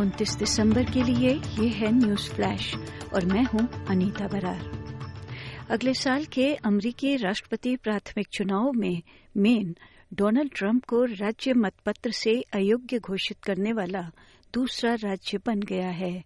29 दिसंबर के लिए ये है न्यूज़ फ्लैश और मैं हूँ अनीता बरार। अगले साल के अमरीकी राष्ट्रपति प्राथमिक चुनाव में मेन डोनाल्ड ट्रंप को राज्य मतपत्र से अयोग्य घोषित करने वाला दूसरा राज्य बन गया है।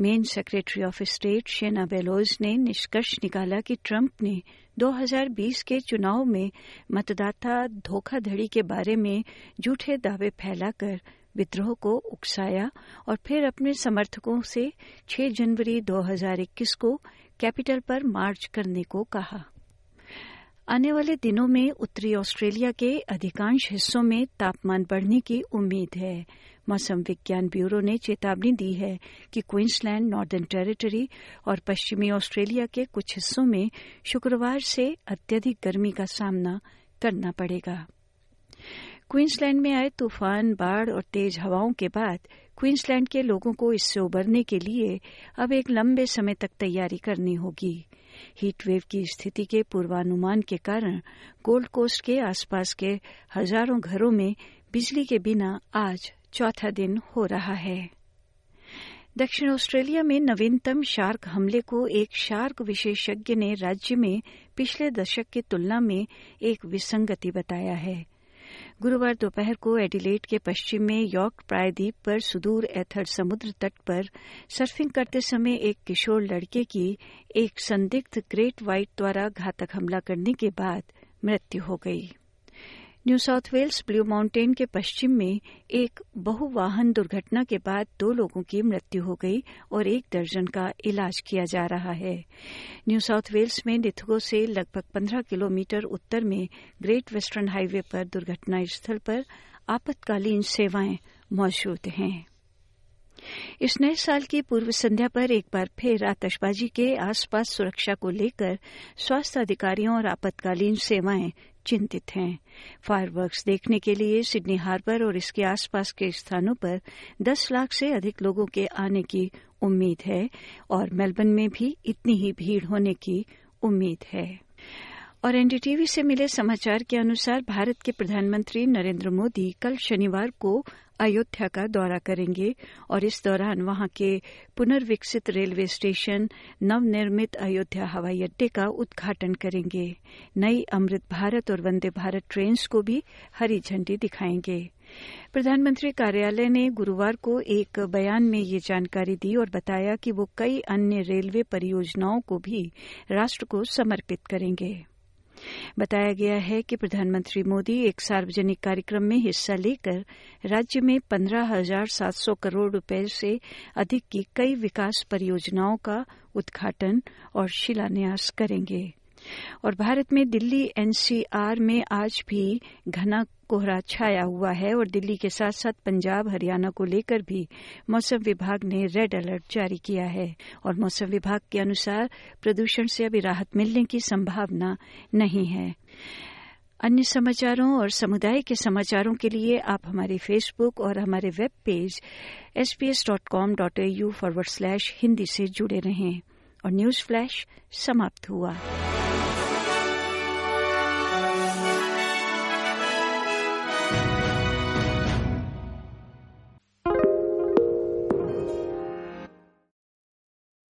Maine secretary of state Shenna Bellows ने निष्कर्ष निकाला कि ट्रंप ने 2020 के चुनाव में मतदाता धोखाधड़ी के बारे में झूठे दावे फैलाकर विद्रोह को उकसाया और फिर अपने समर्थकों से 6 जनवरी 2021 को कैपिटल पर मार्च करने को कहा। आने वाले दिनों में उत्तरी ऑस्ट्रेलिया के अधिकांश हिस्सों में तापमान बढ़ने की उम्मीद है। मौसम विज्ञान ब्यूरो ने चेतावनी दी है कि क्वींसलैंड, नॉर्दर्न टेरिटरी और पश्चिमी ऑस्ट्रेलिया के कुछ हिस्सों में शुक्रवार से अत्यधिक गर्मी का सामना करना पड़ेगा। क्वींसलैंड में आए तूफ़ान, बाढ़ और तेज हवाओं के बाद क्वींसलैंड के लोगों को इससे उबरने के लिए अब एक लंबे समय तक तैयारी करनी होगी। हीट वेव की स्थिति के पूर्वानुमान के कारण गोल्ड कोस्ट के आसपास के हज़ारों घरों में बिजली के बिना आज चौथा दिन हो रहा है। दक्षिण ऑस्ट्रेलिया में नवीनतम शार्क हमले को एक शार्क विशेषज्ञ ने राज्य में पिछले दशक की तुलना में एक विसंगति बताया है। गुरुवार दोपहर को एडिलेट के पश्चिम में यॉर्क प्रायद्वीप पर सुदूर एथर समुद्र तट पर सर्फिंग करते समय एक किशोर लड़के की एक संदिग्ध ग्रेट व्हाइट द्वारा घातक हमला करने के बाद मृत्यु हो गई। New South Wales Blue Mountain के पश्चिम में एक बहुवाहन दुर्घटना के बाद दो लोगों की मृत्यु हो गई और एक दर्जन का इलाज किया जा रहा है। न्यू साउथ वेल्स में निथगो से लगभग 15 किलोमीटर उत्तर में ग्रेट वेस्टर्न हाईवे पर दुर्घटना स्थल पर आपातकालीन सेवाएँ मौजूद हैं। इस नए साल की पूर्व संध्या पर एक बार फिर आतशबाजी के आसपास सुरक्षा को लेकर स्वास्थ्य अधिकारियों और आपातकालीन सेवाएँ चिंतित हैं। फायरवर्क्स देखने के लिए सिडनी हार्बर और इसके आसपास के स्थानों पर 10 लाख से अधिक लोगों के आने की उम्मीद है और मेलबर्न में भी इतनी ही भीड़ होने की उम्मीद है। और एनडीटीवी से मिले समाचार के अनुसार भारत के प्रधानमंत्री नरेंद्र मोदी कल शनिवार को अयोध्या का दौरा करेंगे और इस दौरान वहाँ के पुनर्विकसित रेलवे स्टेशन नवनिर्मित अयोध्या हवाई अड्डे का उद्घाटन करेंगे। नई अमृत भारत और वंदे भारत ट्रेन को भी हरी झंडी दिखाएँगे। प्रधानमंत्री कार्यालय ने गुरुवार को एक बयान में ये जानकारी दी और बताया कि वो कई अन्य रेलवे परियोजनाओं को भी राष्ट्र को समर्पित करेंगे। बताया गया है कि प्रधानमंत्री मोदी एक सार्वजनिक कार्यक्रम में हिस्सा लेकर राज्य में पंद्रह हज़ार सात सौ करोड़ रुपए से अधिक की कई विकास परियोजनाओं का उद्घाटन और शिलान्यास करेंगे। और भारत में दिल्ली एनसीआर में आज भी घना कोहरा छाया हुआ है और दिल्ली के साथ साथ पंजाब, हरियाणा को लेकर भी मौसम विभाग ने रेड अलर्ट जारी किया है और मौसम विभाग के अनुसार प्रदूषण से अभी राहत मिलने की संभावना नहीं है। अन्य समाचारों और समुदाय के समाचारों के लिए आप हमारे फेसबुक और हमारे web page SBS dot com dot A U forward slash Hindi से जुड़े रहें। और न्यूज़ फ्लैश समाप्त हुआ।